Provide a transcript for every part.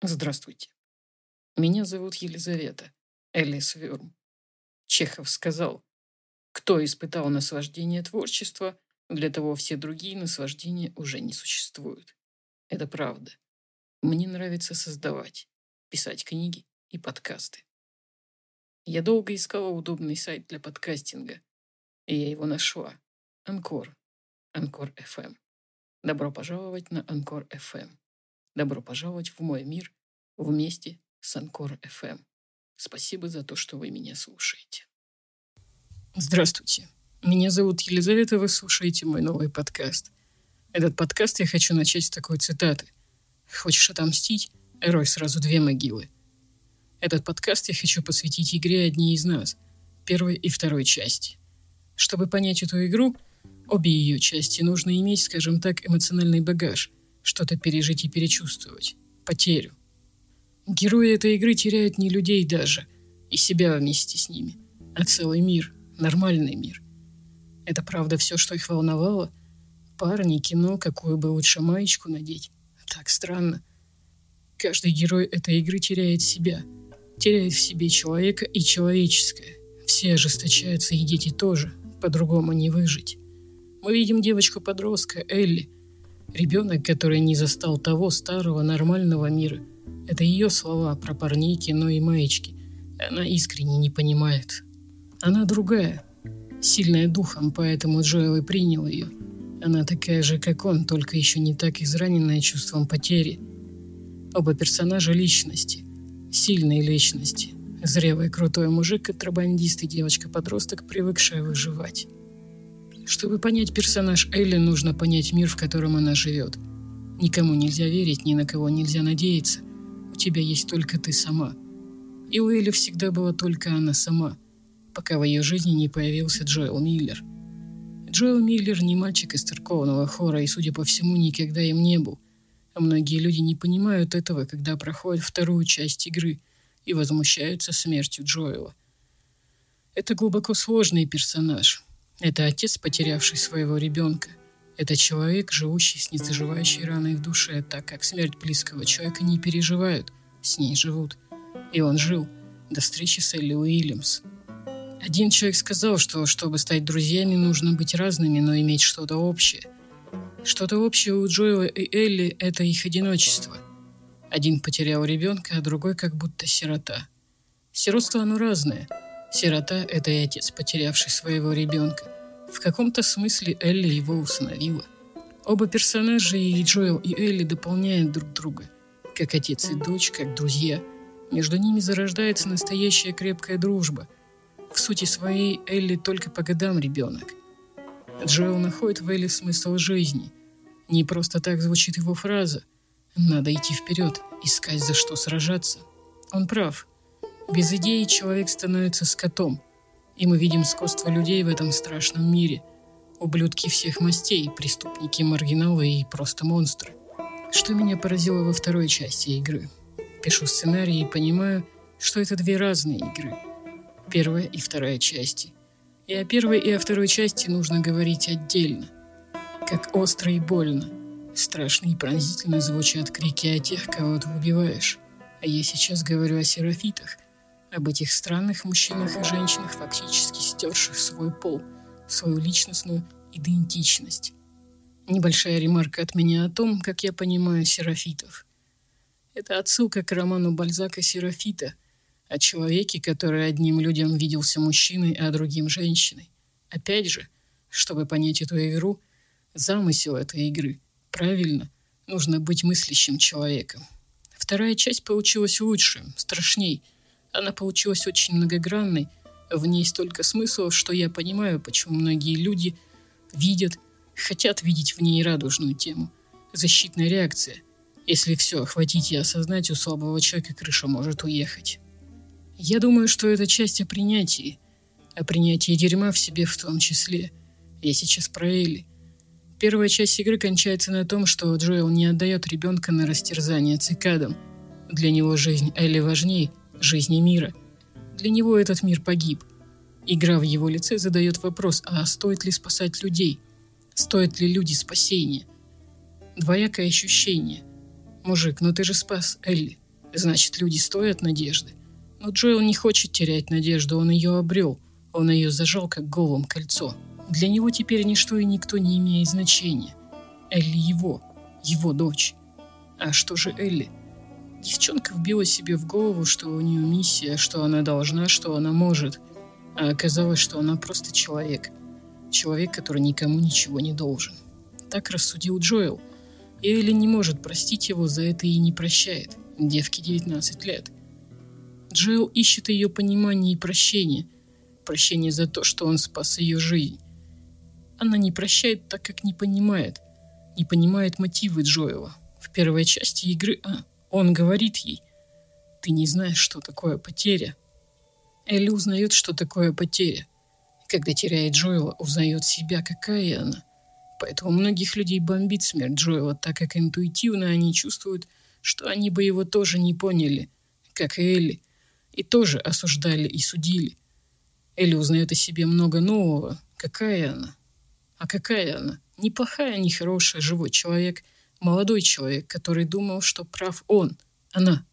Здравствуйте. Меня зовут Елизавета, Элис Вюрм. Чехов сказал, кто испытал наслаждение творчества, для того все другие наслаждения уже не существуют. Это правда. Мне нравится создавать, писать книги и подкасты. Я долго искала удобный сайт для подкастинга, и я его нашла. Анкор. Анкор FM. Добро пожаловать на Анкор FM. Добро пожаловать в мой мир вместе с Анкор FM. Спасибо за то, что вы меня слушаете. Здравствуйте. Меня зовут Елизавета, вы слушаете мой новый подкаст. Этот подкаст я хочу начать с такой цитаты. «Хочешь отомстить? Рой сразу две могилы». Этот подкаст я хочу посвятить игре «Одни из нас», первой и второй части. Чтобы понять эту игру, обе ее части нужно иметь, скажем так, эмоциональный багаж, что-то пережить и перечувствовать, потерю. Герои этой игры теряют не людей даже, и себя вместе с ними, а целый мир, нормальный мир. Это правда все, что их волновало? Парни, кино, какую бы лучше маечку надеть? Так странно. Каждый герой этой игры теряет себя, теряет в себе человека и человеческое. Все ожесточаются, и дети тоже, по-другому не выжить. Мы видим девочку-подростка Элли, ребенок, который не застал того старого нормального мира – это ее слова про парней, кино и маечки. Она искренне не понимает. Она другая, сильная духом, поэтому Джоэл и принял ее. Она такая же, как он, только еще не так израненная чувством потери. Оба персонажа – личности. Сильные личности. Зрелый крутой мужик, контрабандист и девочка-подросток, привыкшая выживать. Чтобы понять персонаж Элли, нужно понять мир, в котором она живет. Никому нельзя верить, ни на кого нельзя надеяться тебя есть только ты сама. И у Элли всегда была только она сама, пока в ее жизни не появился Джоэл Миллер. Джоэл Миллер не мальчик из церковного хора и, судя по всему, никогда им не был. А многие люди не понимают этого, когда проходят вторую часть игры и возмущаются смертью Джоэла. Это глубоко сложный персонаж. Это отец, потерявший своего ребенка. Это человек, живущий с незаживающей раной в душе, так как смерть близкого человека не переживают, с ней живут. И он жил до встречи с Элли Уильямс. Один человек сказал, что чтобы стать друзьями, нужно быть разными, но иметь что-то общее. Что-то общее у Джоэла и Элли – это их одиночество. Один потерял ребенка, а другой как будто сирота. Сиротство оно разное. Сирота – это и отец, потерявший своего ребенка – в каком-то смысле Элли его усыновила. Оба персонажа, и Джоэл, и Элли, дополняют друг друга. Как отец и дочь, как друзья. Между ними зарождается настоящая крепкая дружба. В сути своей Элли только по годам ребенок. Джоэл находит в Элли смысл жизни. Не просто так звучит его фраза. Надо идти вперед, искать за что сражаться. Он прав. Без идеи человек становится скотом – и мы видим скотство людей в этом страшном мире. Ублюдки всех мастей, преступники, маргиналы и просто монстры. Что меня поразило во второй части игры? Пишу сценарий и понимаю, что это две разные игры. Первая и вторая части. И о первой и о второй части нужно говорить отдельно. Как остро и больно. Страшно и пронзительно звучат крики о тех, кого ты убиваешь. А я сейчас говорю о серафитах – об этих странных мужчинах и женщинах, фактически стерших свой пол, свою личностную идентичность. Небольшая ремарка от меня о том, как я понимаю серафитов. Это отсылка к роману Бальзака «Серафита», о человеке, который одним людям виделся мужчиной, а другим женщиной. Опять же, чтобы понять эту игру, замысел этой игры, правильно, нужно быть мыслящим человеком. Вторая часть получилась лучше, страшней – она получилась очень многогранной, в ней столько смыслов, что я понимаю, почему многие люди видят, хотят видеть в ней радужную тему. Защитная реакция. Если все охватить и осознать, у слабого человека крыша может уехать. Я думаю, что это часть о принятии. О принятии дерьма в себе в том числе. Я сейчас про Элли. Первая часть игры кончается на том, что Джоэл не отдает ребенка на растерзание цикадам. Для него жизнь Элли важней, жизни мира. Для него этот мир погиб. Игра в его лице задает вопрос, а стоит ли спасать людей? Стоят ли люди спасения? Двоякое ощущение. Мужик, ну ты же спас Элли. Значит, люди стоят надежды. Но Джоэл не хочет терять надежду, он ее обрел. Он ее зажал, как голым кольцо. Для него теперь ничто и никто не имеет значения. Элли его, его дочь. А что же Элли? Девчонка вбила себе в голову, что у нее миссия, что она должна, что она может. А оказалось, что она просто человек. Человек, который никому ничего не должен. Так рассудил Джоэл. Элли не может простить его за это и не прощает. Девке 19 лет. Джоэл ищет ее понимание и прощение. Прощение за то, что он спас ее жизнь. Она не прощает, так как не понимает. Не понимает мотивы Джоэла. В первой части игры а, он говорит ей, «Ты не знаешь, что такое потеря». Элли узнает, что такое потеря. Когда теряет Джоэла, узнает себя, какая она. Поэтому многих людей бомбит смерть Джоэла, так как интуитивно они чувствуют, что они бы его тоже не поняли, как и Элли, и тоже осуждали и судили. Элли узнает о себе много нового. Какая она? А какая она? Неплохая, не хорошая, живой человек, молодой человек, который думал, что прав он, она.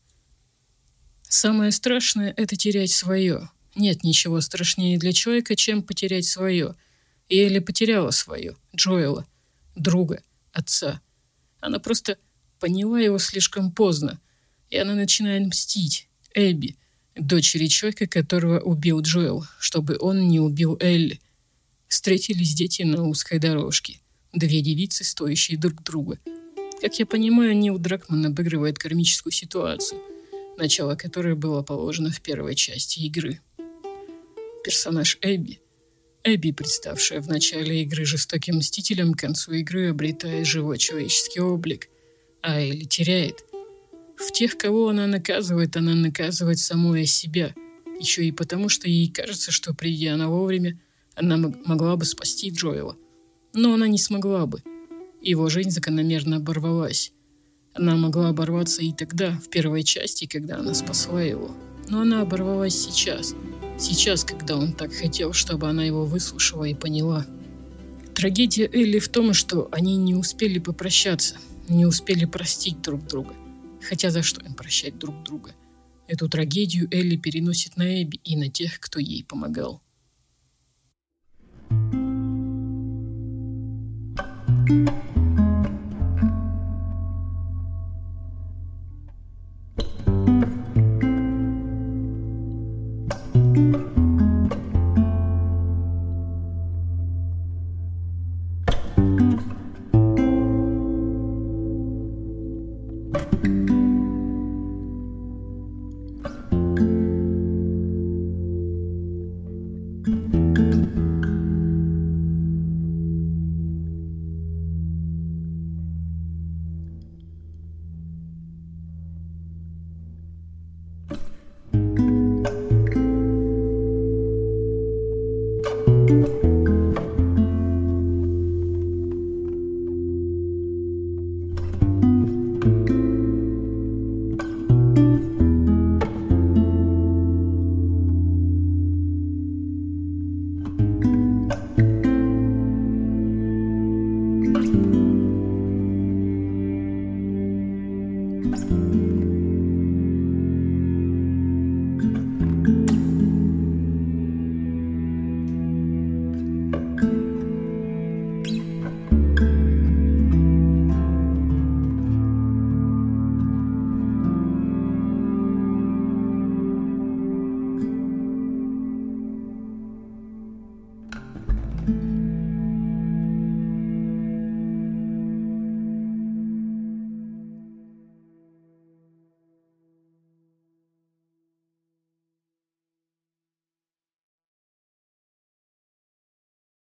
Самое страшное — это терять свое. Нет ничего страшнее для человека, чем потерять свое — и Элли потеряла свое, Джоэла, друга, отца. Она просто поняла его слишком поздно, и она начинает мстить Эбби, дочери человека, которого убил Джоэл, чтобы он не убил Элли. Встретились дети на узкой дорожке. Две девицы, стоящие друг друга. Как я понимаю, Нил Дракман обыгрывает кармическую ситуацию, начало которой было положено в первой части игры. Персонаж Эбби Эбби, представшая в начале игры жестоким мстителем, к концу игры обретает живой человеческий облик, а Элли теряет. В тех, кого она наказывает, она наказывает самой себя, еще и потому, что ей кажется, что придя она вовремя, она могла бы спасти Джоэла. Но она не смогла бы. Его жизнь закономерно оборвалась. Она могла оборваться и тогда, в первой части, когда она спасла его. Но она оборвалась сейчас – Сейчас, когда он так хотел, чтобы она его выслушала и поняла. Трагедия Элли в том, что они не успели попрощаться, не успели простить друг друга. Хотя за что им прощать друг друга? Эту трагедию Элли переносит на Эбби и на тех, кто ей помогал. thank you